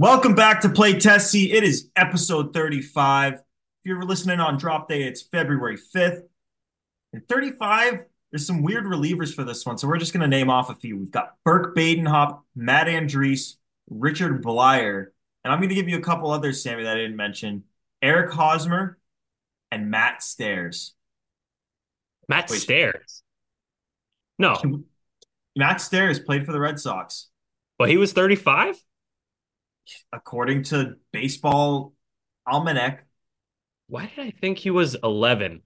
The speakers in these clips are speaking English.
Welcome back to Play Tessie. It is episode 35. If you're listening on drop day, it's February 5th. And 35, there's some weird relievers for this one. So we're just going to name off a few. We've got Burke Badenhop, Matt Andriese, Richard Bleier. And I'm going to give you a couple others, Sammy, that I didn't mention. Eric Hosmer and Matt Stairs. Matt Wait. Stairs. No, Matt Stairs played for the Red Sox. well, he was 35. According to Baseball Almanac, Why did I think he was 11?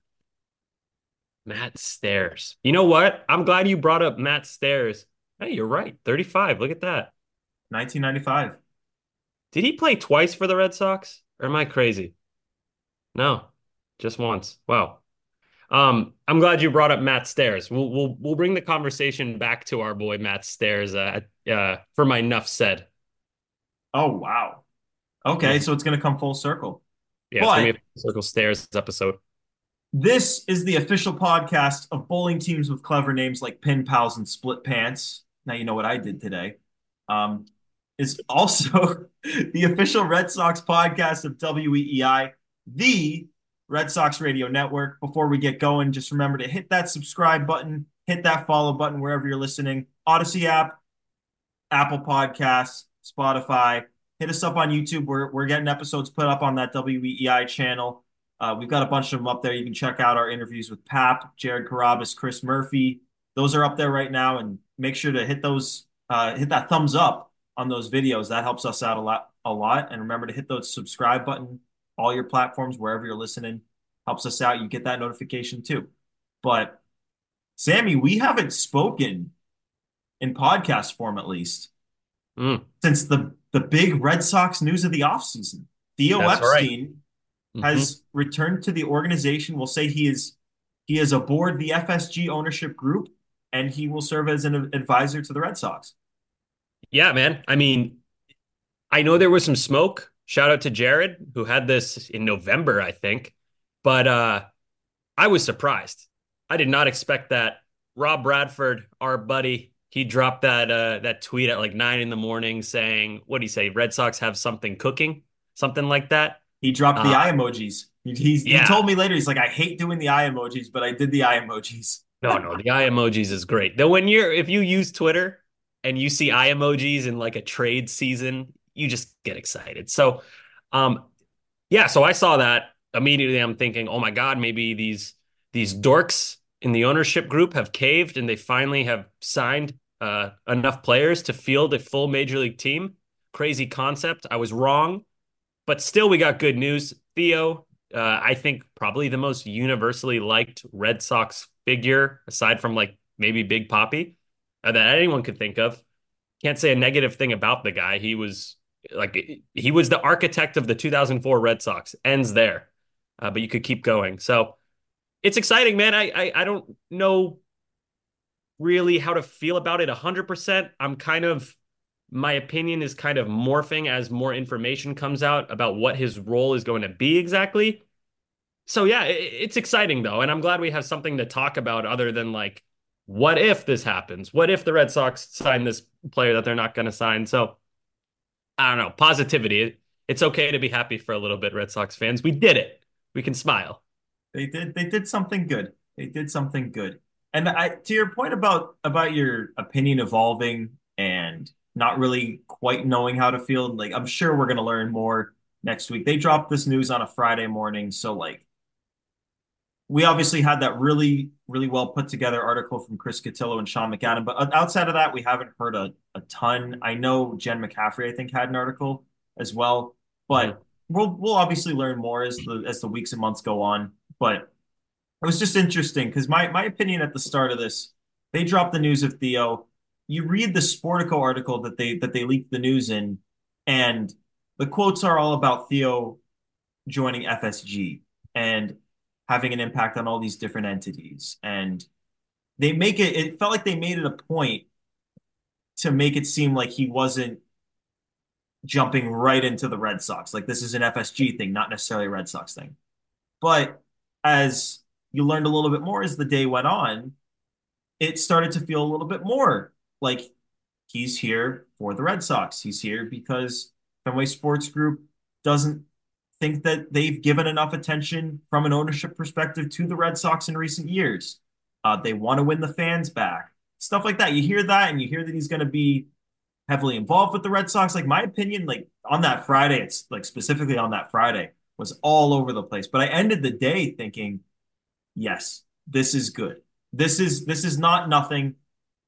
Matt Stairs. You know what? I'm glad you brought up Matt Stairs. Hey, you're right. 35. Look at that. 1995. Did he play twice for the Red Sox? Or am I crazy? No, just once. Wow. Um, I'm glad you brought up Matt Stairs. We'll we'll we'll bring the conversation back to our boy Matt Stairs uh, uh for my Nuff said. Oh, wow. Okay, so it's going to come full circle. Yeah, it's gonna be a Circle Stairs episode. This is the official podcast of bowling teams with clever names like Pin Pals and Split Pants. Now you know what I did today. Um, is also the official Red Sox podcast of WEEI, the Red Sox Radio Network. Before we get going, just remember to hit that subscribe button, hit that follow button wherever you're listening. Audacy app, Apple Podcasts, Spotify. Hit us up on YouTube. We're, we're getting episodes put up on that WEEI channel. Uh, we've got a bunch of them up there. You can check out our interviews with Pap, Jared Carrabis, Chris Murphy. Those are up there right now, and make sure to hit those, uh, hit that thumbs up on those videos. That helps us out a lot, a lot. And remember to hit those subscribe button, all your platforms, wherever you're listening, helps us out. You get that notification too. But Sammy, we haven't spoken in podcast form at least Mm, since the the big Red Sox news of the offseason. Theo That's right. Epstein mhm. has returned to the organization. We'll say he is he is aboard the FSG ownership group, and he will serve as an advisor to the Red Sox. Yeah, man. I mean, I know there was some smoke. Shout out to Jared who had this in November, I think. But uh I was surprised. I did not expect that. Rob Bradford, our buddy, he dropped that uh that tweet at like nine in the morning saying, what do you say? Red Sox have something cooking? Something like that. He dropped the Uh, eye emojis. He, he's, yeah. he told me later, he's like, I hate doing the eye emojis, but I did the eye emojis. No, no, the eye emojis is great. Though when you're if you use Twitter and you see eye emojis in like a trade season, you just get excited. So um yeah, so I saw that immediately I'm thinking, "Oh my god, maybe these these dorks in the ownership group have caved and they finally have signed uh enough players to field a full major league team." Crazy concept. I was wrong, but still we got good news. Theo, uh, I think probably the most universally liked Red Sox figure, aside from like maybe Big Poppy, uh, that anyone could think of. Can't say a negative thing about the guy. He was like he was the architect of the 2004 Red Sox. Ends there, uh, but you could keep going. So it's exciting, man. I, I I don't know really how to feel about it 100%. I'm kind of my opinion is kind of morphing as more information comes out about what his role is going to be exactly. So yeah, it, it's exciting though, and I'm glad we have something to talk about other than like, what if this happens? What if the Red Sox sign this player that they're not going to sign? So I don't know, positivity. It's okay to be happy for a little bit, Red Sox fans. We did it. We can smile. They did they did something good. They did something good. And I to your point about about your opinion evolving and not really quite knowing how to feel, like I'm sure we're gonna learn more next week. They dropped this news on a Friday morning, so like we obviously had that really, really well put together article from Chris Cotillo and Sean McAdam, but uh, outside of that, we haven't heard a, a ton. I know Jen McCaffrey, I think, had an article as well, but we'll we'll obviously learn more as the as the weeks and months go on. But it was just interesting because my my opinion at the start of this, they dropped the news of Theo. you read the Sportico article that they that they leaked the news in, and the quotes are all about Theo joining FSG and having an impact on all these different entities. And they make it, it felt like they made it a point to make it seem like he wasn't jumping right into the Red Sox. Like this is an FSG thing, not necessarily a Red Sox thing. But as you learned a little bit more as the day went on, it started to feel a little bit more like he's here for the Red Sox. He's here because Fenway Sports Group doesn't think that they've given enough attention from an ownership perspective to the Red Sox in recent years. Uh, they want to win the fans back, stuff like that. You hear that, and you hear that he's going to be heavily involved with the Red Sox. Like my opinion, like on that Friday, it's like specifically on that Friday was all over the place. But I ended the day thinking, yes, this is good. This is this is not nothing.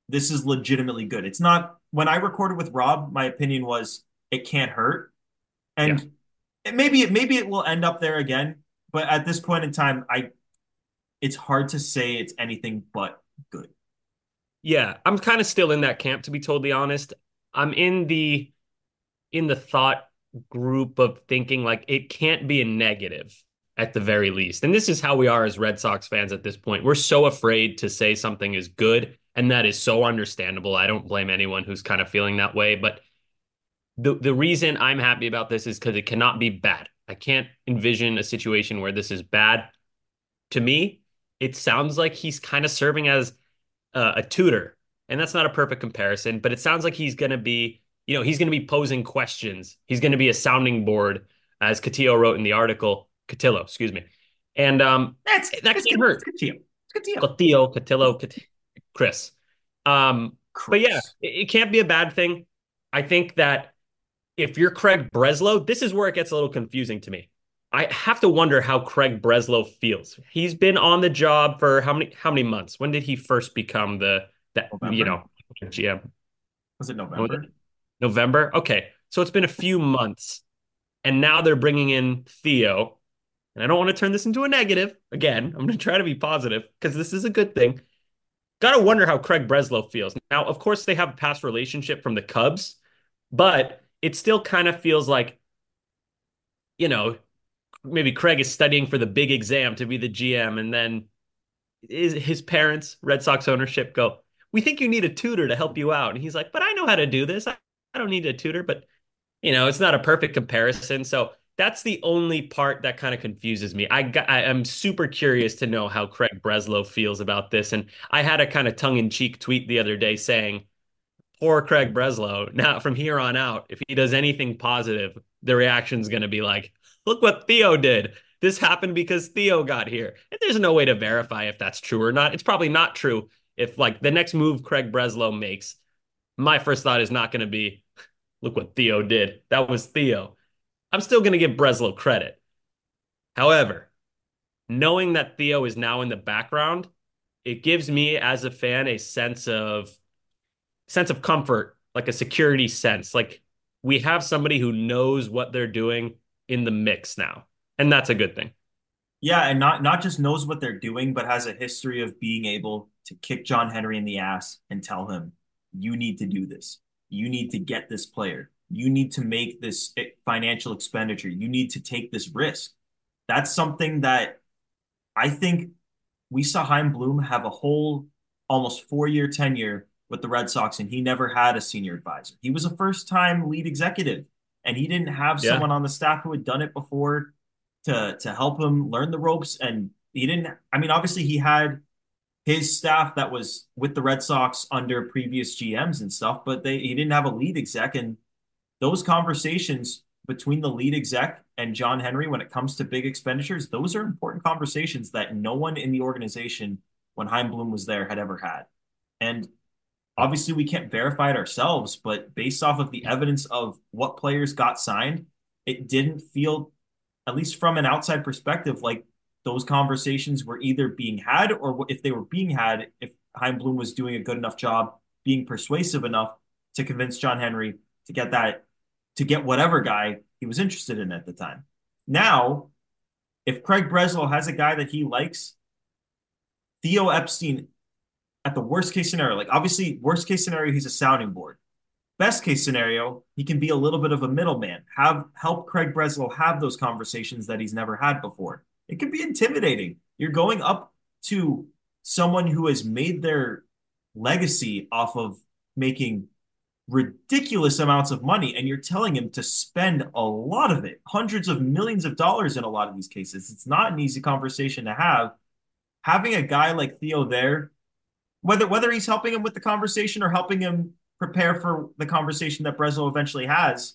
This is legitimately good. It's not when I recorded with Rob, my opinion was it can't hurt. And yeah. it, maybe it maybe it will end up there again. But at this point in time, I it's hard to say it's anything but good. Yeah, I'm kind of still in that camp to be totally honest. I'm in the in the thought group of thinking like it can't be a negative at the very least. And this is how we are as Red Sox fans at this point. We're so afraid to say something is good, and that is so understandable. I don't blame anyone who's kind of feeling that way, but the the reason I'm happy about this is because it cannot be bad. I can't envision a situation where this is bad. To me, it sounds like he's kind of serving as a, a tutor, and that's not a perfect comparison, but it sounds like he's going to be, you know, he's going to be posing questions. He's going to be a sounding board, as Cotillo wrote in the article. Cotillo, excuse me, and um, that's that can't hurt. Cotillo, Cotillo, Cotillo, Chris. Um, Chris. but yeah, it, it can't be a bad thing. I think that if you're Craig Breslow, this is where it gets a little confusing to me. I have to wonder how Craig Breslow feels. He's been on the job for how many how many months? When did he first become the that you know GM? Was it November? November. Okay, so it's been a few months, and now they're bringing in Theo. And I don't want to turn this into a negative. Again, I'm going to try to be positive because this is a good thing. Got to wonder how Craig Breslow feels. Now, of course, they have a past relationship from the Cubs, but it still kind of feels like, you know, maybe Craig is studying for the big exam to be the GM, and then his parents, Red Sox ownership, go, "We think you need a tutor to help you out," and he's like, "But I know how to do this. I, I don't need a tutor." But you know, it's not a perfect comparison, so that's the only part that kind of confuses me. I got, I am super curious to know how Craig Breslow feels about this, and I had a kind of tongue in cheek tweet the other day saying poor Craig Breslow. Now, from here on out, if he does anything positive, the reaction is going to be like, look what Theo did. This happened because Theo got here. And there's no way to verify if that's true or not. It's probably not true if, like, the next move Craig Breslow makes, my first thought is not going to be, look what Theo did. That was Theo. I'm still going to give Breslow credit. However, knowing that Theo is now in the background, it gives me as a fan a sense of sense of comfort, like a security sense. Like we have somebody who knows what they're doing in the mix now. And that's a good thing. Yeah, and not not just knows what they're doing, but has a history of being able to kick John Henry in the ass and tell him, "You need to do this. You need to get this player. You need to make this financial expenditure. You need to take this risk." That's something that I think we saw Chaim Bloom have a whole almost four year tenure with the Red Sox, and he never had a senior advisor. He was a first time lead executive, and he didn't have yeah. someone on the staff who had done it before to to help him learn the ropes. And he didn't. I mean, obviously, he had his staff that was with the Red Sox under previous GMs and stuff, but they he didn't have a lead exec. And those conversations between the lead exec and John Henry when it comes to big expenditures, those are important conversations that no one in the organization when Chaim Bloom was there had ever had. And obviously we can't verify it ourselves, but based off of the evidence of what players got signed, it didn't feel, at least from an outside perspective, like those conversations were either being had or if they were being had, if Chaim Bloom was doing a good enough job being persuasive enough to convince John Henry to get that, to get whatever guy he was interested in at the time. Now, if Craig Breslow has a guy that he likes, Theo Epstein at the worst case scenario, like obviously, worst case scenario, he's a sounding board. Best case scenario, he can be a little bit of a middleman, have help Craig Breslow have those conversations that he's never had before. It could be intimidating. You're going up to someone who has made their legacy off of making ridiculous amounts of money and you're telling him to spend a lot of it hundreds of millions of dollars in a lot of these cases. It's not an easy conversation to have. Having a guy like theo there whether whether he's helping him with the conversation or helping him prepare for the conversation that Breslow eventually has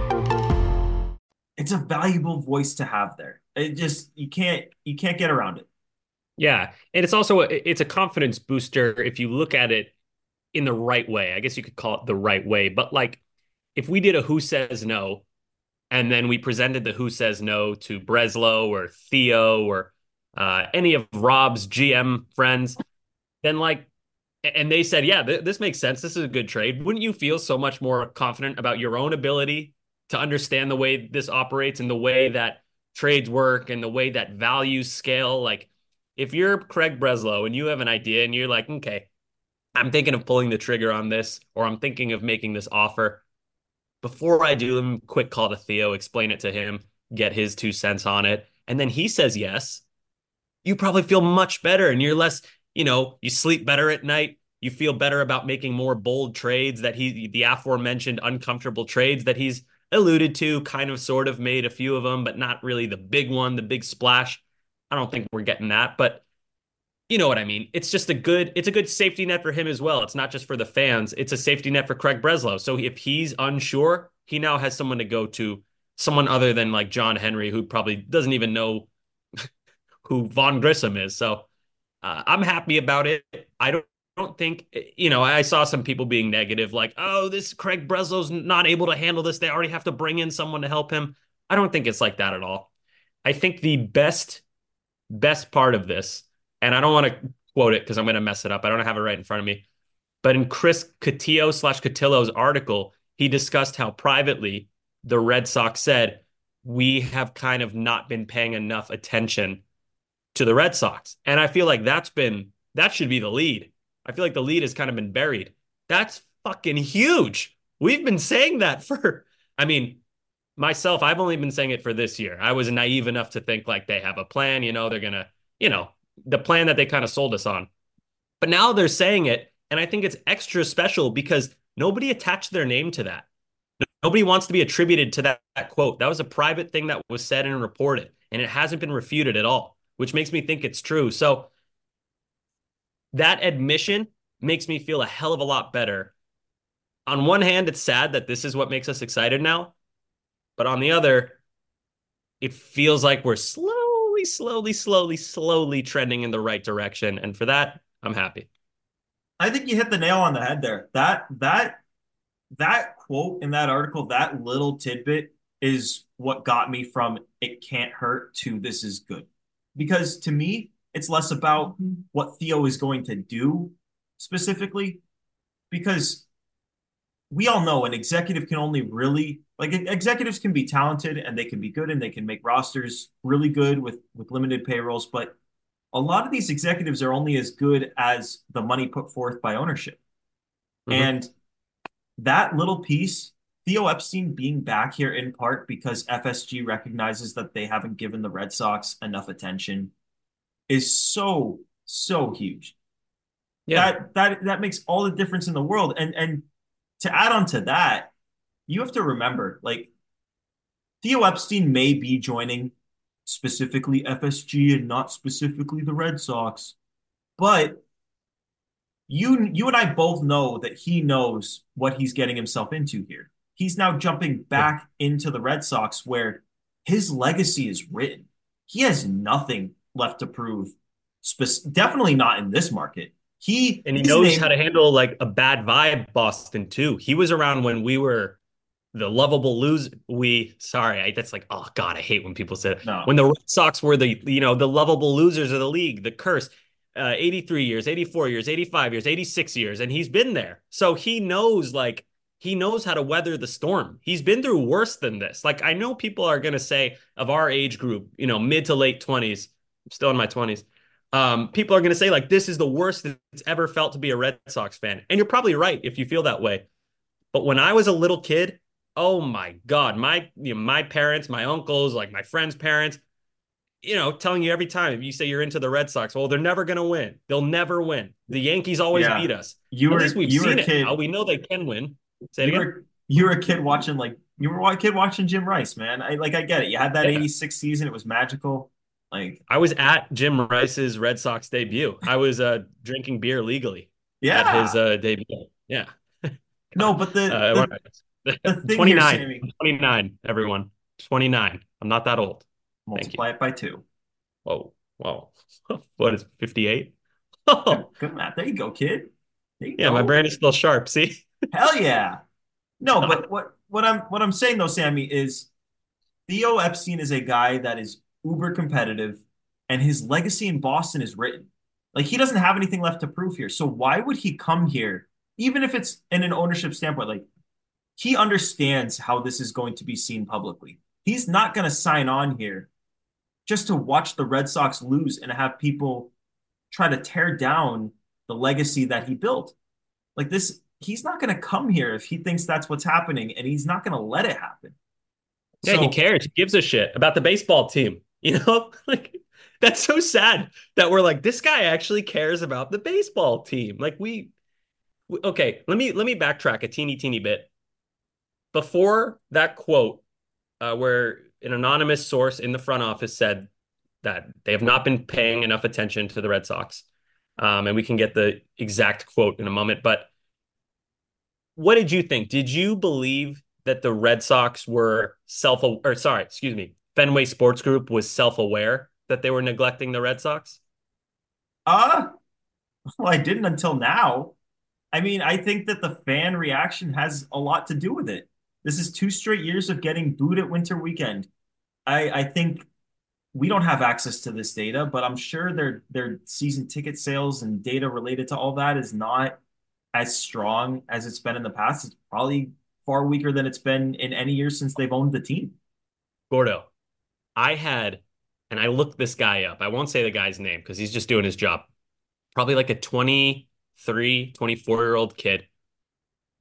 it's a valuable voice to have there. It just you can't you can't get around it. Yeah, and it's also a, it's a confidence booster if you look at it in the right way. I guess you could call it the right way. But like if we did a who says no and then we presented the who says no to Breslow or Theo or uh, any of Rob's GM friends, then like and they said, yeah, th- this makes sense. This is a good trade. Wouldn't you feel so much more confident about your own ability to understand the way this operates and the way that trades work and the way that values scale. Like if you're Craig Breslow and you have an idea and you're like, okay, I'm thinking of pulling the trigger on this, or I'm thinking of making this offer. Before I do, them quick call to Theo, explain it to him, get his two cents on it. And then he says yes. You probably feel much better and you're less, you know, you sleep better at night. You feel better about making more bold trades that he, the aforementioned uncomfortable trades that he's alluded to, kind of sort of made a few of them, but not really the big one, the big splash. I don't think we're getting that, but you know what I mean. It's just a good it's a good safety net for him as well. It's not just for the fans, it's a safety net for Craig Breslow. So if he's unsure, he now has someone to go to, someone other than like John Henry who probably doesn't even know who Vaughn Grissom is. So uh, I'm happy about it. I don't don't think you know i saw some people being negative like oh this craig breslow's not able to handle this. They already have to bring in someone to help him. I don't think it's like that at all. I think the best best part of this and i don't want to quote it because i'm going to mess it up. I don't have it right in front of me but in chris Cotillo slash cotillo's article he discussed how privately the red sox said we have kind of not been paying enough attention to the red sox. And i feel like that's been that should be the lead I feel like the lead has kind of been buried. That's fucking huge. We've been saying that for, I mean, myself, I've only been saying it for this year. I was naive enough to think like they have a plan, you know, they're going to, you know, the plan that they kind of sold us on. But now they're saying it. And I think it's extra special because nobody attached their name to that. Nobody wants to be attributed to that, that quote. That was a private thing that was said and reported, and it hasn't been refuted at all, which makes me think it's true. So that admission makes me feel a hell of a lot better. On one hand, it's sad that this is what makes us excited now. But on the other, it feels like we're slowly, slowly, slowly, slowly trending in the right direction. And for that, I'm happy. I think you hit the nail on the head there. That that that quote in that article, that little tidbit is what got me from it can't hurt to this is good. Because to me, it's less about mm-hmm. what Theo is going to do specifically, because we all know an executive can only really like executives can be talented and they can be good and they can make rosters really good with with limited payrolls, but a lot of these executives are only as good as the money put forth by ownership. Mm-hmm. And that little piece, Theo Epstein being back here in part because FSG recognizes that they haven't given the Red Sox enough attention is so so huge. Yeah. That that that makes all the difference in the world. And and to add on to that, you have to remember like Theo Epstein may be joining specifically FSG and not specifically the Red Sox, but you you and I both know that he knows what he's getting himself into here. He's now jumping back yeah. into the Red Sox where his legacy is written. He has nothing left to prove. Spe- definitely not in this market. He and he knows name- how to handle like a bad vibe Boston too. He was around when we were the lovable lose we sorry I, that's like oh god i hate when people say. No. when the red sox were the you know the lovable losers of the league the curse uh, 83 years 84 years 85 years 86 years and he's been there so he knows like he knows how to weather the storm he's been through worse than this like i know people are going to say of our age group you know mid to late 20s i'm still in my 20s um, people are going to say like this is the worst it's ever felt to be a red sox fan and you're probably right if you feel that way but when i was a little kid oh my god my you know, my parents my uncles like my friends parents you know telling you every time if you say you're into the red sox well they're never going to win they'll never win the yankees always Yeah. beat us you at were least we've you were seen a it kid. now we know they can win say you again were you were a kid watching like you were a kid watching Jim Rice, man. I like I get it. You had that Yeah. 86 season, it was magical. Like, i was at jim rice's red sox debut. I was uh drinking beer legally yeah. at his uh debut. Yeah. No, but the, uh, the, the- the thing here, 29 29 everyone. 29 i'm not that old. Multiply it by two. whoa. Whoa. What is 58 oh. Good math. There you go, kid. You yeah go. my brain is still sharp see? Hell yeah. No, but what what I'm what I'm saying though, Sammy, is Theo Epstein is a guy that is uber competitive, and his legacy in Boston is written. Like he doesn't have anything left to prove here. So why would he come here, even if it's in an ownership standpoint? Like he understands how this is going to be seen publicly. He's not going to sign on here just to watch the Red Sox lose and have people try to tear down the legacy that he built. Like this, he's not going to come here if he thinks that's what's happening, and he's not going to let it happen. Yeah, So- he cares. He gives a shit about the baseball team. You know, like that's so sad that we're like this guy actually cares about the baseball team. Like we, we okay, let me let me backtrack a teeny teeny bit. Before that quote, uh, where an anonymous source in the front office said that they have not been paying enough attention to the Red Sox, um, and we can get the exact quote in a moment. But what did you think? Did you believe that the Red Sox were self or sorry, excuse me, Fenway Sports Group was self-aware that they were neglecting the Red Sox? Uh, well, I didn't until now. I mean, I think that the fan reaction has a lot to do with it. This is two straight years of getting booed at winter weekend. I I think we don't have access to this data, but I'm sure their their season ticket sales and data related to all that is not as strong as it's been in the past. It's probably far weaker than it's been in any year since they've owned the team. Gordo, I had, and I looked this guy up. I won't say the guy's name because he's just doing his job. Probably like a 23, 24 year old kid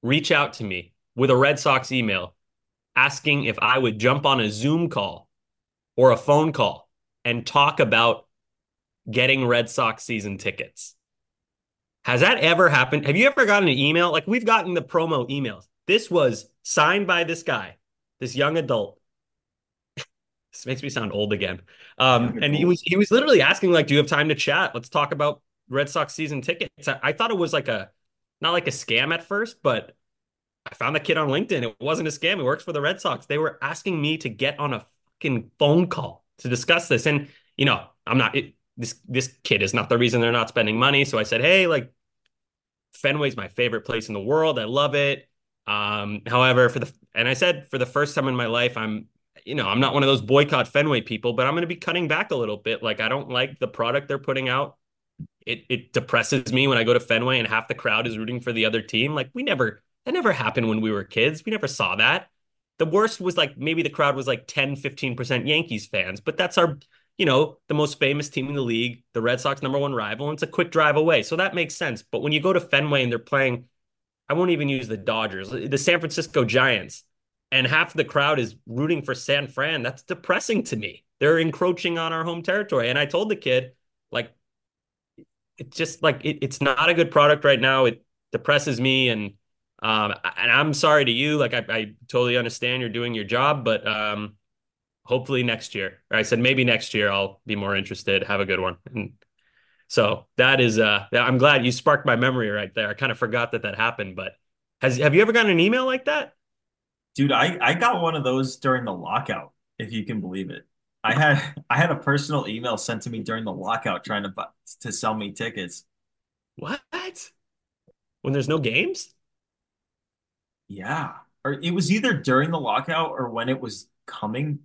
reach out to me with a Red Sox email asking if I would jump on a Zoom call or a phone call and talk about getting Red Sox season tickets. Has that ever happened? Have you ever gotten an email? Like we've gotten the promo emails. This was signed by this guy, this young adult. This makes me sound old again. Um, and he was he was literally asking like, "Do you have time to chat? Let's talk about Red Sox season tickets." I, I thought it was like a not like a scam at first, but I found the kid on LinkedIn. It wasn't a scam. He works for the Red Sox. They were asking me to get on a fucking phone call to discuss this. And you know, I'm not it, this this kid is not the reason they're not spending money. So I said, "Hey, like Fenway's my favorite place in the world. I love it." Um, however, for the and I said for the first time in my life, I'm you know, I'm not one of those boycott Fenway people, but I'm going to be cutting back a little bit. Like I don't like the product they're putting out. It it depresses me when I go to Fenway and half the crowd is rooting for the other team. Like we never that never happened when we were kids. We never saw that. The worst was like maybe the crowd was like 10, 15% Yankees fans, but that's our, you know, the most famous team in the league, the Red Sox number one rival, and it's a quick drive away. So that makes sense. But when you go to Fenway and they're playing, I won't even use the Dodgers, the San Francisco Giants, and half the crowd is rooting for San Fran, that's depressing to me. They're encroaching on our home territory. And I told the kid, like, it's just like it, it's not a good product right now. It depresses me and um and I'm sorry to you. Like I, I totally understand you're doing your job, but um hopefully next year. Or I said maybe next year I'll be more interested. Have a good one. And so that is uh I'm glad you sparked my memory right there. I kind of forgot that that happened, but has have you ever gotten an email like that? Dude, I, I got one of those during the lockout, if you can believe it. I had I had a personal email sent to me during the lockout trying to bu- to sell me tickets. What? When there's no games? Yeah. Or it was either during the lockout or when it was coming.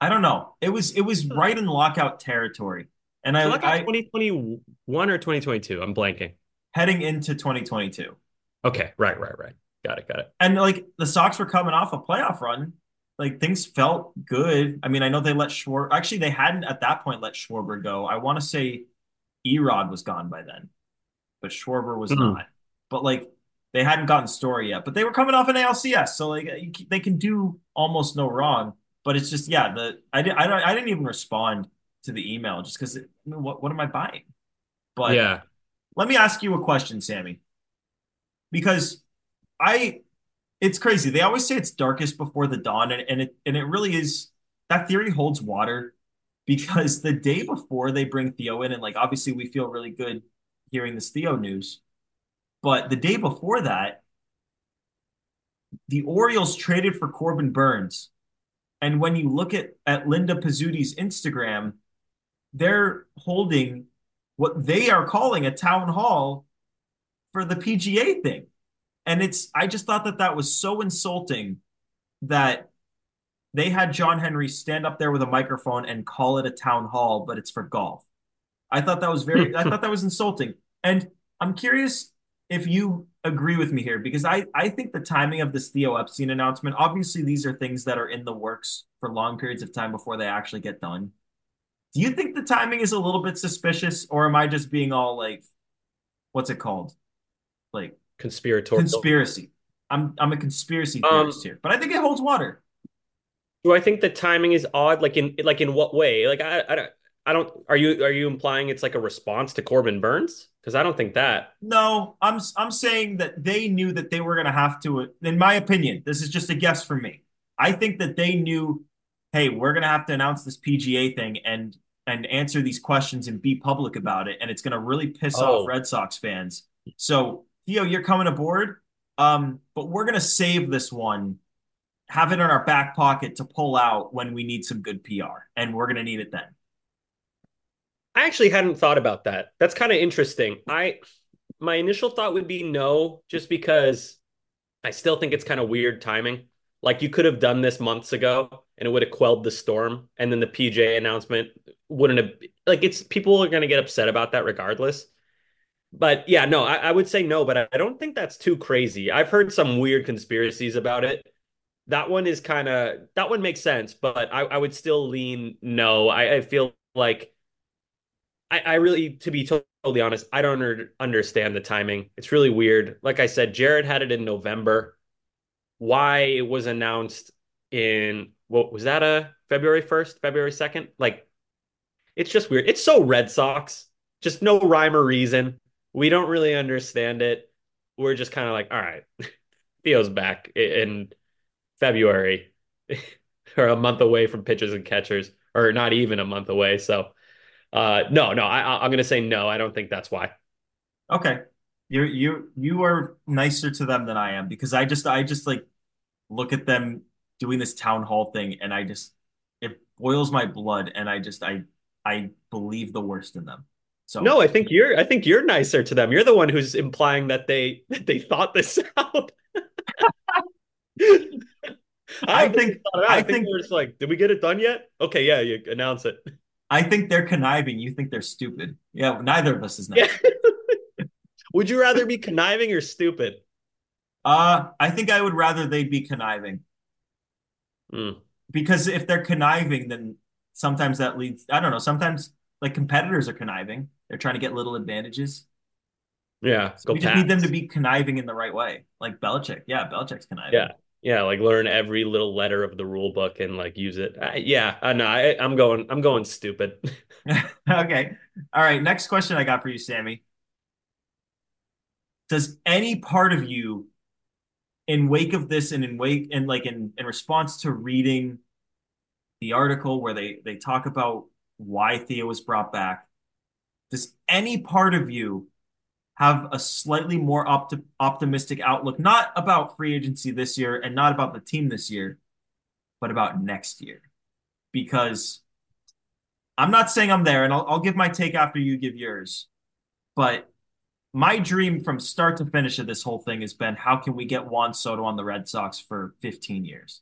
I don't know. It was it was right in lockout territory. And I, I 2021 or 2022? I'm blanking. heading into 2022. Okay, right, right, right. Got it, got it. And like the Sox were coming off a playoff run. Like things felt good. I mean, I know they let Schwarber actually they hadn't at that point let Schwarber go. I want to say Erod was gone by then, but Schwarber was Mhm. not. But like they hadn't gotten Story yet, but they were coming off an ALCS, so like they can do almost no wrong. But it's just yeah, the I didn't I, don't- I didn't even respond to the email just because what what am I buying? But yeah. let me ask you a question, Sammy, because I it's crazy. They always say it's darkest before the dawn, and, and it and it really is. That theory holds water because the day before they bring Theo in, and like obviously we feel really good hearing this Theo news, but the day before that, the Orioles traded for Corbin Burnes, and when you look at at Linda Pizzuti's Instagram, they're holding what they are calling a town hall for the PGA thing. And it's, I just thought that that was so insulting that they had John Henry stand up there with a microphone and call it a town hall, but it's for golf. I thought that was very, I thought that was insulting. And I'm curious if you agree with me here, because I, I think the timing of this Theo Epstein announcement, obviously, these are things that are in the works for long periods of time before they actually get done. Do you think the timing is a little bit suspicious, or am I just being all like, what's it called? Like Conspiratorial. conspiracy. I'm I'm a conspiracy Um, theorist here, but I think it holds water. Do I think the timing is odd? Like in like in what way? Like I I don't I don't are you are you implying it's like a response to Corbin Burnes? Because I don't think that. No, I'm I'm saying that they knew that they were going to have to. In my opinion, this is just a guess from me. I think that they knew, hey, we're going to have to announce this PGA thing and and answer these questions and be public about it, and it's going to really piss Oh. off Red Sox fans. So Theo, you're coming aboard, um, but we're going to save this one, have it in our back pocket to pull out when we need some good PR, and we're going to need it then. I actually hadn't thought about that. That's kind of interesting. I my initial thought would be no, just because I still think it's kind of weird timing. Like you could have done this months ago and it would have quelled the storm, and then the PJ announcement wouldn't have like it's people are gonna get upset about that regardless. But yeah, no, I, I would say no, but I, I don't think that's too crazy. I've heard some weird conspiracies about it. That one is kind of that one makes sense, but I, I would still lean no. I, I feel like I, I really, to be totally honest, I don't under, understand the timing. It's really weird. Like I said, Jared had it in November. Why it was announced in what was that a February 1st, February 2nd? Like it's just weird. It's so Red Sox. Just no rhyme or reason. We don't really understand it. We're just kind of like, all right, Theo's back in February or a month away from pitchers and catchers, or not even a month away. So uh, no, no, I, I'm gonna say no. I don't think that's why. Okay. You're you you are nicer to them than I am because I just I just like look at them doing this town hall thing and I just it boils my blood and I just I I believe the worst in them. So No, I think you're. I think you're nicer to them. You're the one who's implying that they that they thought this out. I don't think- they thought it out. I I think just like, did we get it done yet? Okay, yeah, you announce it. I think they're conniving. You think they're stupid. Yeah, neither of us is nice. Yeah. Would you rather be conniving or stupid? Uh, I think I would rather they be conniving Hmm. because if they're conniving, then sometimes that leads. I don't know. Sometimes like competitors are conniving. They're trying to get little advantages. Yeah, go we just need them to be conniving in the right way, like Belichick. Yeah, Belichick's conniving. Yeah, yeah, like learn every little letter of the rule book and like use it. I, yeah, I know. I, I'm going. I'm going stupid. okay. All right. Next question I got for you, Sammy. Does any part of you, in wake of this and in wake and like in, in response to reading the article where they they talk about why Theo was brought back, does any part of you have a slightly more opti- optimistic outlook, not about free agency this year and not about the team this year, but about next year? Because I'm not saying I'm there, and I'll, I'll give my take after you give yours. But my dream from start to finish of this whole thing has been how can we get Juan Soto on the Red Sox for 15 years?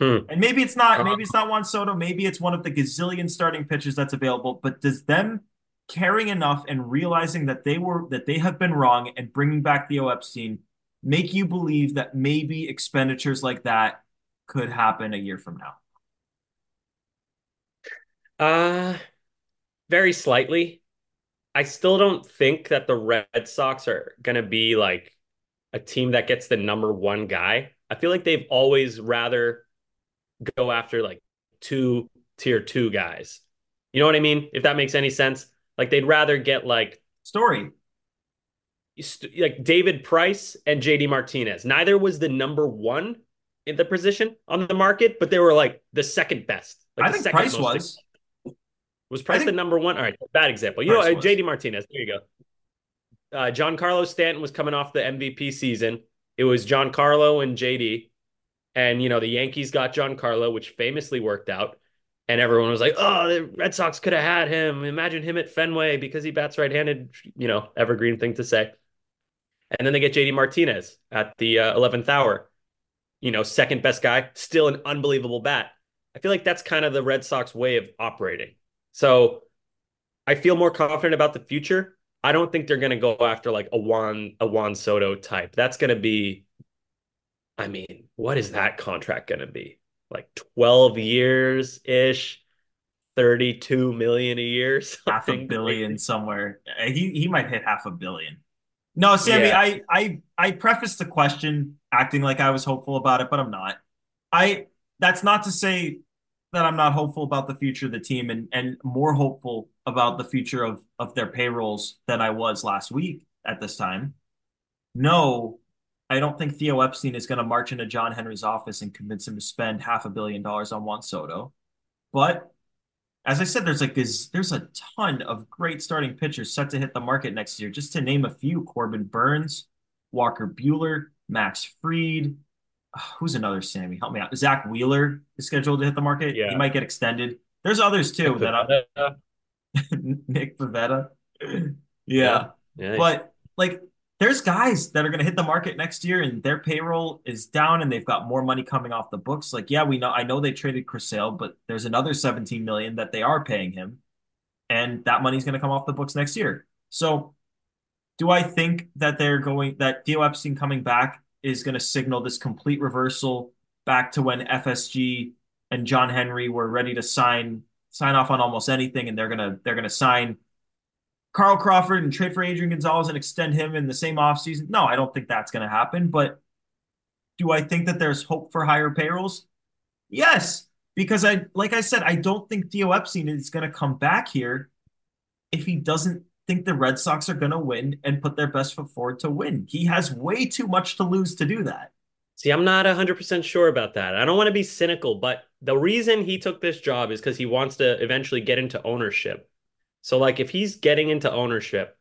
Hmm. And maybe it's not, Uh-huh. maybe it's not Juan Soto, maybe it's one of the gazillion starting pitchers that's available, but does them caring enough and realizing that they were that they have been wrong and bringing back Theo Epstein make you believe that maybe expenditures like that could happen a year from now? Uh, very slightly. I still don't think that the Red Sox are going to be like a team that gets the number one guy. I feel like they've always rather go after like two tier two guys. You know what I mean? If that makes any sense. Like they'd rather get like Story. st- like David Price and JD Martinez. Neither was the number one in the position on the market, but they were like the second best. Like I the think second Price was. Was Price the number one? All right, bad example. You know, Price uh, was. JD Martinez. There you go. Uh, Giancarlo Stanton was coming off the MVP season. It was Giancarlo and JD, and you know the Yankees got Giancarlo, which famously worked out. And everyone was like, "Oh, the Red Sox could have had him. Imagine him at Fenway because he bats right-handed." You know, evergreen thing to say. And then they get JD Martinez at the uh, 11th hour. You know, second best guy, still an unbelievable bat. I feel like that's kind of the Red Sox way of operating. So I feel more confident about the future. I don't think they're going to go after like a Juan a Juan Soto type. That's going to be I mean, what is that contract going to be? Like 12 years ish, 32 million a year, half a something billion somewhere. Uh, He he might hit half a billion. No, Sammy, Yeah. I I I prefaced the question acting like I was hopeful about it, but I'm not. I that's not to say that I'm not hopeful about the future of the team and and more hopeful about the future of of their payrolls than I was last week at this time. No, I don't think Theo Epstein is going to march into John Henry's office and convince him to spend half a billion dollars on Juan Soto. But as I said, there's like this, there's a ton of great starting pitchers set to hit the market next year. Just to name a few: Corbin Burnes, Walker Buehler, Max Fried. Ah, Who's another Sammy? Help me out. Zack Wheeler is scheduled to hit the market. Yeah. He might get extended. There's others too that I, Nick Pivetta. Yeah. yeah. yeah. But like there's guys that are going to hit the market next year and their payroll is down and they've got more money coming off the books. Like, yeah, we know I know they traded Chris Sale, but there's another 17 million that they are paying him. And that money's going to come off the books next year. So do I think that they're going that Theo Epstein coming back is going to signal this complete reversal back to when FSG and John Henry were ready to sign sign off on almost anything and they're going to they're going to sign Carl Crawford and trade for Adrian Gonzalez and extend him in the same offseason? No, I don't think that's going to happen. But do I think that there's hope for higher payrolls? Yes, because I, like I said, I don't think Theo Epstein is going to come back here if he doesn't think the Red Sox are going to win and put their best foot forward to win. He has way too much to lose to do that. See, I'm not 100% sure about that. I don't want to be cynical, but the reason he took this job is because he wants to eventually get into ownership. So, like, if he's getting into ownership,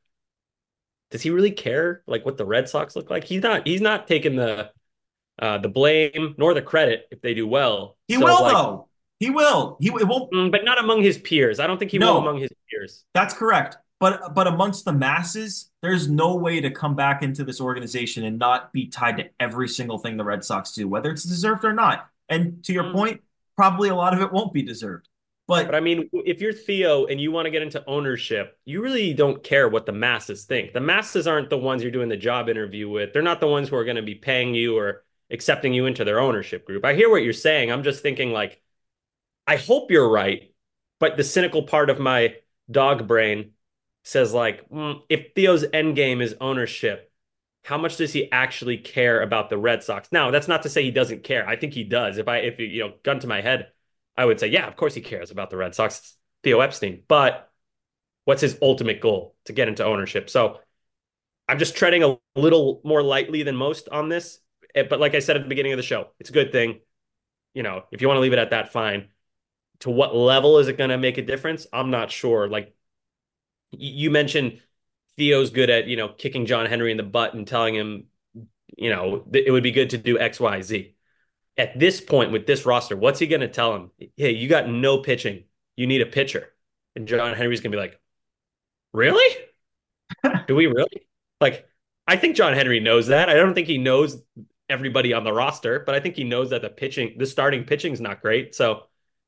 does he really care like what the Red Sox look like? He's not. He's not taking the uh, the blame nor the credit if they do well. He So, will like, though. He will. He it won't. mm, but not among his peers. I don't think he No. will among his peers. That's correct. But but amongst the masses, there's no way to come back into this organization and not be tied to every single thing the Red Sox do, whether it's deserved or not. And to your Mm. point, probably a lot of it won't be deserved. But, But I mean, if you're Theo and you want to get into ownership, you really don't care what the masses think. The masses aren't the ones you're doing the job interview with. They're not the ones who are going to be paying you or accepting you into their ownership group. I hear what you're saying. I'm just thinking like, I hope you're right, but the cynical part of my dog brain says like, mm, if Theo's end game is ownership, how much does he actually care about the Red Sox? Now, that's not to say he doesn't care. I think he does. If I, if you know, gun to my head, I would say, yeah, of course he cares about the Red Sox. It's Theo Epstein, but what's his ultimate goal to get into ownership? So I'm just treading a little more lightly than most on this. Eh, But like I said at the beginning of the show, it's a good thing. You know, if you want to leave it at that, fine. To what level is it going to make a difference? I'm not sure. Like you mentioned, Theo's good at you know kicking John Henry in the butt and telling him, you know, it would be good to do X, Y, Z at this point with this roster, what's he going to tell him? Hey, you got no pitching. You need a pitcher. And John Henry's going to be like, really? Do we really? Like, I think John Henry knows that. I don't think he knows everybody on the roster, but I think he knows that the pitching, the starting pitching is not great. So,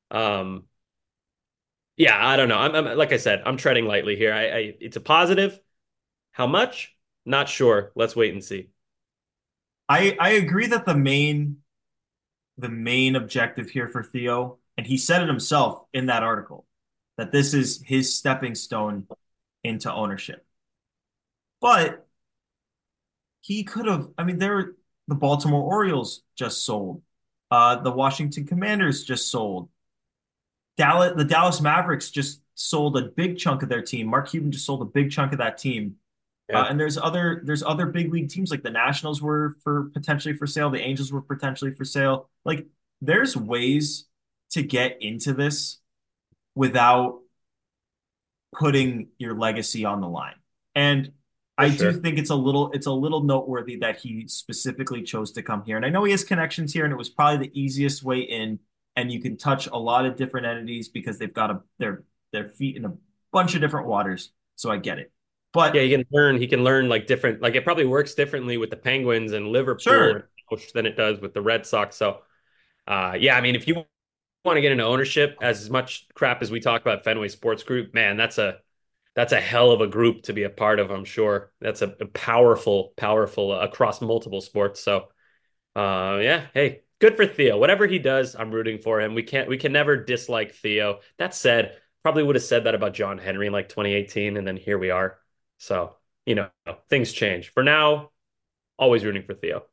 um, yeah, I don't know. I'm, I'm like I said, I'm treading lightly here. I, I it's a positive. How much? Not sure. Let's wait and see. I I agree that the main the main objective here for Theo, and he said it himself in that article, that this is his stepping stone into ownership. But he could have, I mean, there the Baltimore Orioles just sold. Uh, the Washington Commanders just sold. Dallas, the Dallas Mavericks just sold a big chunk of their team. Mark Cuban just sold a big chunk of that team. Yeah. Uh, and there's other there's other big league teams like the Nationals were for potentially for sale, the Angels were potentially for sale. Like there's ways to get into this without putting your legacy on the line. And I sure. do think it's a little it's a little noteworthy that he specifically chose to come here. And I know he has connections here, and it was probably the easiest way in. And you can touch a lot of different entities because they've got a, their their feet in a bunch of different waters. So I get it. But yeah, he can learn. He can learn like different. Like it probably works differently with the Penguins and Liverpool sure. than it does with the Red Sox. So, uh, yeah, I mean, if you want to get into ownership, as much crap as we talk about Fenway Sports Group, man, that's a that's a hell of a group to be a part of. I'm sure that's a, a powerful, powerful uh, across multiple sports. So, uh, yeah, hey, good for Theo. Whatever he does, I'm rooting for him. We can't, we can never dislike Theo. That said, probably would have said that about John Henry in like 2018, and then here we are. So, you know, things change. For now, always rooting for Theo.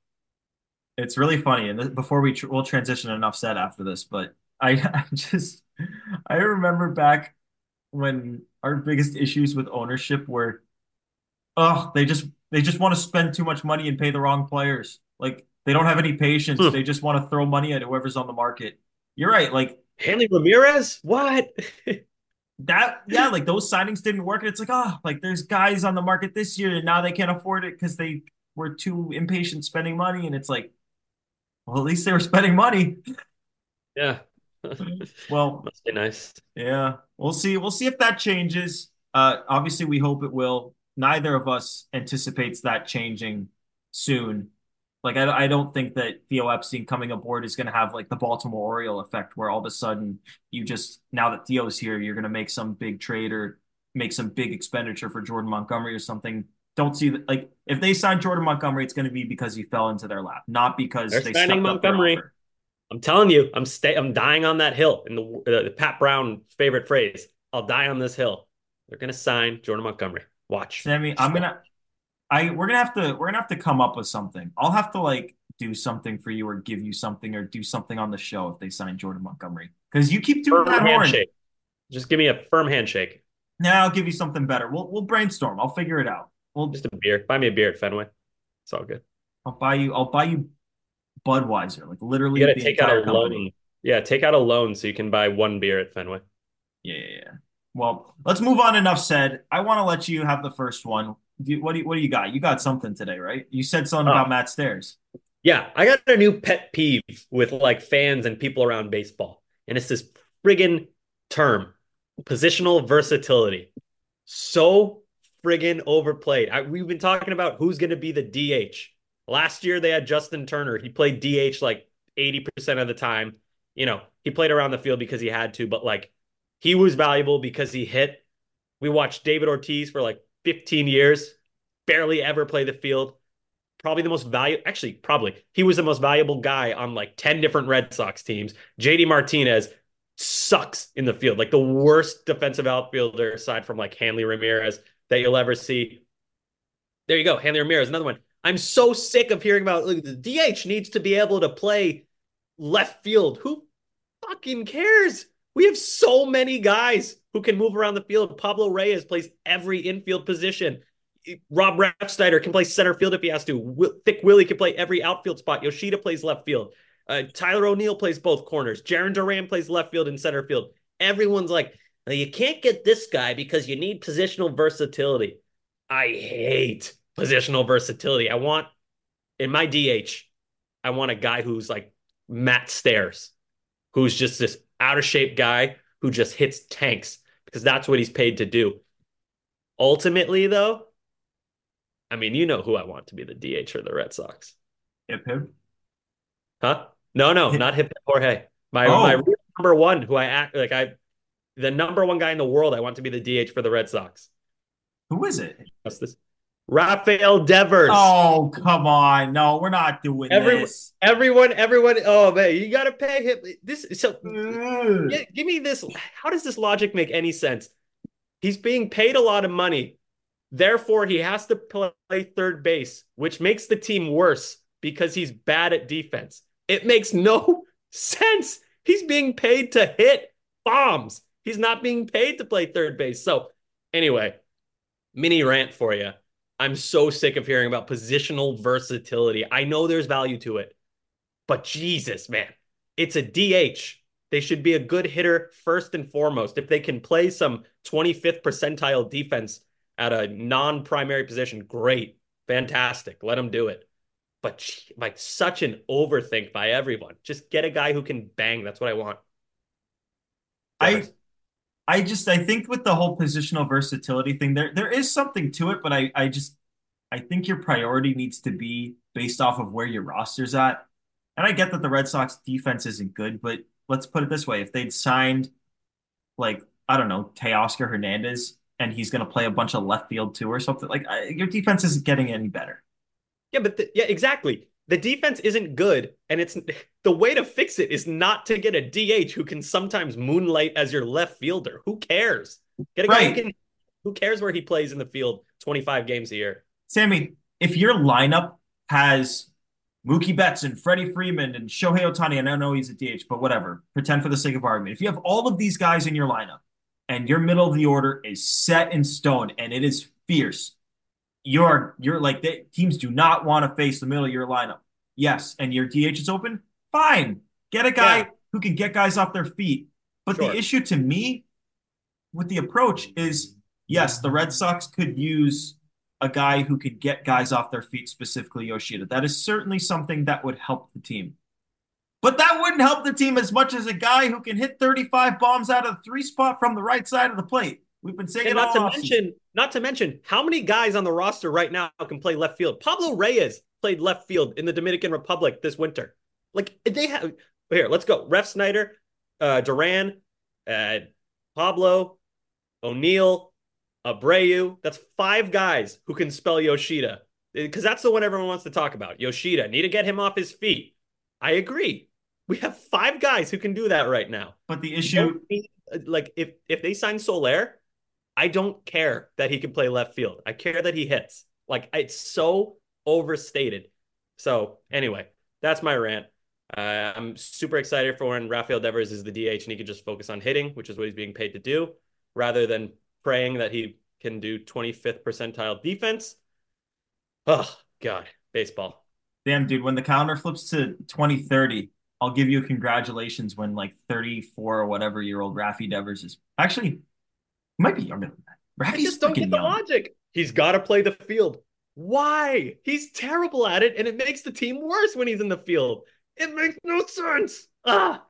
It's really funny. And before we tr- we'll transition enough said after this, but I, I just I remember back when our biggest issues with ownership were, oh, they just they just want to spend too much money and pay the wrong players. Like they don't have any patience. Hmm. They just want to throw money at whoever's on the market. You're right. Like Hanley Ramirez, what? that yeah, like those signings didn't work. And it's like, oh, like there's guys on the market this year and now they can't afford it because they were too impatient spending money. And it's like, well, at least they were spending money. Yeah. well, must be nice. Yeah, we'll see. We'll see if that changes. Uh, obviously, we hope it will. Neither of us anticipates that changing soon. Like I, I don't think that Theo Epstein coming aboard is going to have like the Baltimore Oriole effect, where all of a sudden you just now that Theo's here, you're going to make some big trade or make some big expenditure for Jordan Montgomery or something. Don't see that like if they sign Jordan Montgomery, it's going to be because he fell into their lap, not because They're they signing Montgomery. I'm telling you, I'm stay, I'm dying on that hill. In the, uh, the Pat Brown favorite phrase, "I'll die on this hill." They're going to sign Jordan Montgomery. Watch, Sammy. I'm gonna I we're gonna have to we're gonna have to come up with something. I'll have to like do something for you or give you something or do something on the show if they sign Jordan Montgomery because you keep doing firm that handshake. Horn. Just give me a firm handshake. Now I'll give you something better. We'll we'll brainstorm. I'll figure it out. We'll just a beer. Buy me a beer at Fenway. It's all good. I'll buy you. I'll buy you Budweiser. Like literally, you gotta take out a company. loan. Yeah, take out a loan so you can buy one beer at Fenway. Yeah, yeah, yeah. Well, let's move on. Enough said. I want to let you have the first one do, what do you, what do you got? You got something today, right? You said something oh. about oh. Matt Stairs. Yeah, I got a new pet peeve with like fans and people around baseball, and it's this friggin' term, positional versatility. So friggin' overplayed. I, we've been talking about who's going to be the DH. Last year they had Justin Turner. He played DH like 80% of the time. You know, he played around the field because he had to, but like he was valuable because he hit. We watched David Ortiz for like 15 years, barely ever play the field. Probably the most valuable, actually, probably he was the most valuable guy on like 10 different Red Sox teams. JD Martinez sucks in the field, like the worst defensive outfielder aside from like Hanley Ramirez that you'll ever see. There you go. Hanley Ramirez, another one. I'm so sick of hearing about the DH needs to be able to play left field. Who fucking cares? We have so many guys who can move around the field. Pablo Reyes plays every infield position. Rob Refsnyder can play center field if he has to. Thick Willie can play every outfield spot. Yoshida plays left field. Uh, Tyler O'Neill plays both corners. Jarren Duran plays left field and center field. Everyone's like, you can't get this guy because you need positional versatility. I hate positional versatility. I want in my DH, I want a guy who's like Matt Stairs, who's just this out of shape guy who just hits tanks because that's what he's paid to do. Ultimately, though, I mean, you know who I want to be the DH for the Red Sox. Hip hip. Huh? No, no, not hip Jorge. My Oh. my real number one, who I act like I, the number one guy in the world. I want to be the DH for the Red Sox. Who is it? This? Rafael Devers. Oh, come on. No, we're not doing Every- this. Everyone, everyone. Oh man, you got to pay him. This so. Mm. Yeah, give me this. How does this logic make any sense? He's being paid a lot of money. Therefore, he has to play third base, which makes the team worse because he's bad at defense. It makes no sense. He's being paid to hit bombs. He's not being paid to play third base. So, anyway, mini rant for you. I'm so sick of hearing about positional versatility. I know there's value to it, but Jesus, man, it's a DH. They should be a good hitter first and foremost. If they can play some 25th percentile defense at a non primary position, great, fantastic. Let them do it. But like such an overthink by everyone. Just get a guy who can bang. That's what I want. I I just I think with the whole positional versatility thing, there there is something to it, but I I just I think your priority needs to be based off of where your roster's at. And I get that the Red Sox defense isn't good, but let's put it this way: if they'd signed like I don't know Teoscar Hernandez and he's going to play a bunch of left field too or something, like I, your defense isn't getting any better. Yeah, but the, yeah, exactly. The defense isn't good, and it's the way to fix it is not to get a DH who can sometimes moonlight as your left fielder. Who cares? Get a guy Right. who can. Who cares where he plays in the field? Twenty five games a year. Sammy, if your lineup has Mookie Betts and Freddie Freeman and Shohei Ohtani, and I know he's a DH, but whatever, pretend for the sake of argument. If you have all of these guys in your lineup and your middle of the order is set in stone and it is fierce, you're you're like the teams do not want to face the middle of your lineup. Yes, and your DH is open. Fine, get a guy Yeah. who can get guys off their feet. But Sure. the issue to me with the approach is yes, the Red Sox could use a guy who could get guys off their feet, specifically Yoshida. That is certainly something that would help the team. But that wouldn't help the team as much as a guy who can hit 35 bombs out of the three spot from the right side of the plate. We've been saying not to mention, not to mention, how many guys on the roster right now can play left field? Pablo Reyes played left field in the Dominican Republic this winter. Like they have here, let's go. Refsnyder, uh, Duran, uh, Pablo, O'Neill, Abreu. That's five guys who can spell Yoshida. Because that's the one everyone wants to talk about. Yoshida. Need to get him off his feet. I agree. We have five guys who can do that right now. But the issue, like if if they sign Soler, I don't care that he can play left field. I care that he hits. Like it's so overstated. So anyway, that's my rant. Uh, I'm super excited for when Rafael Devers is the DH and he can just focus on hitting, which is what he's being paid to do, rather than praying that he can do 25th percentile defense. Oh God, baseball. damn dude, when the calendar flips to 2030, I'll give you congratulations when like 34 or whatever year old Rafi Devers is. Actually, might be younger than that. I Rafi's just don't get the young. logic. He's got to play the field. Why? He's terrible at it, and it makes the team worse when he's in the field. It makes no sense. Ah,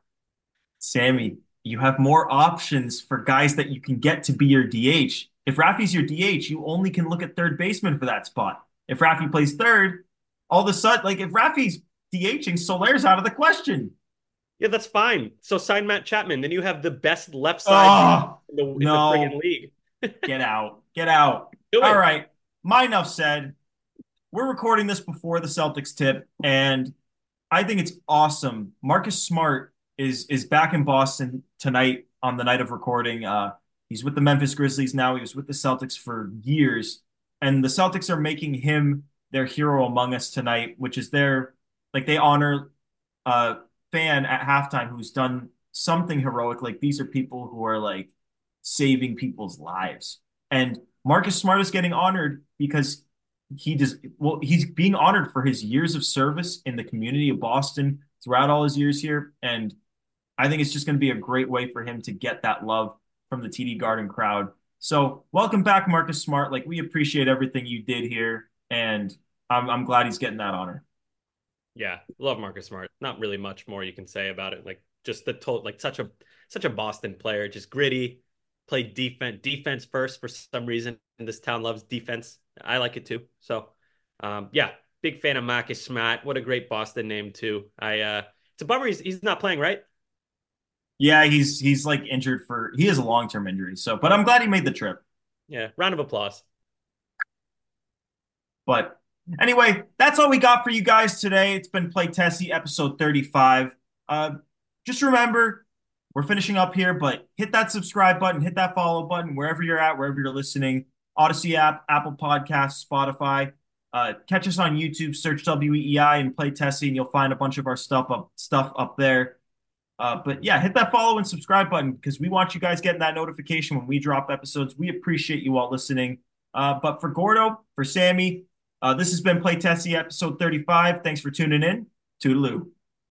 Sammy, you have more options for guys that you can get to be your DH. If Rafi's your DH, you only can look at third baseman for that spot. If Rafi plays third, all of a sudden, like if Rafi's DHing, Soler's out of the question. Yeah, that's fine. So sign Matt Chapman, then you have the best left side Oh, in the, in no. the friggin' league. get out. Get out. Do it. All right. My enough said. We're recording this before the Celtics tip, and I think it's awesome. Marcus Smart is is back in Boston tonight on the night of recording. Uh, he's with the Memphis Grizzlies now. He was with the Celtics for years, and the Celtics are making him their hero among us tonight, which is their like they honor a fan at halftime who's done something heroic. Like these are people who are like saving people's lives. And Marcus Smart is getting honored because he does well, he's being honored for his years of service in the community of Boston throughout all his years here. And I think it's just going to be a great way for him to get that love from the TD Garden crowd. So welcome back, Marcus Smart. Like we appreciate everything you did here, and I'm I'm glad he's getting that honor. Yeah, love Marcus Smart. Not really much more you can say about it. Like just the total, like such a such a Boston player, just gritty, play defense defense first for some reason. And this town loves defense. I like it too. So, um, yeah, big fan of Marcus Smart. What a great Boston name too. I uh, it's a bummer he's he's not playing, right? Yeah, he's he's like injured for he has a long term injury. So, but I'm glad he made the trip. Yeah, round of applause. But anyway, that's all we got for you guys today. It's been Play Tessie episode 35. Uh, just remember, we're finishing up here, but hit that subscribe button, hit that follow button wherever you're at, wherever you're listening. Audacy app, Apple Podcasts, Spotify. Uh, catch us on YouTube, search WEEI and play Tessie, and you'll find a bunch of our stuff up stuff up there. Uh, but yeah, hit that follow and subscribe button because we want you guys getting that notification when we drop episodes. We appreciate you all listening. Uh, but for Gordo, for Sammy, uh, this has been Play Tessie episode 35. Thanks for tuning in. Toodaloo.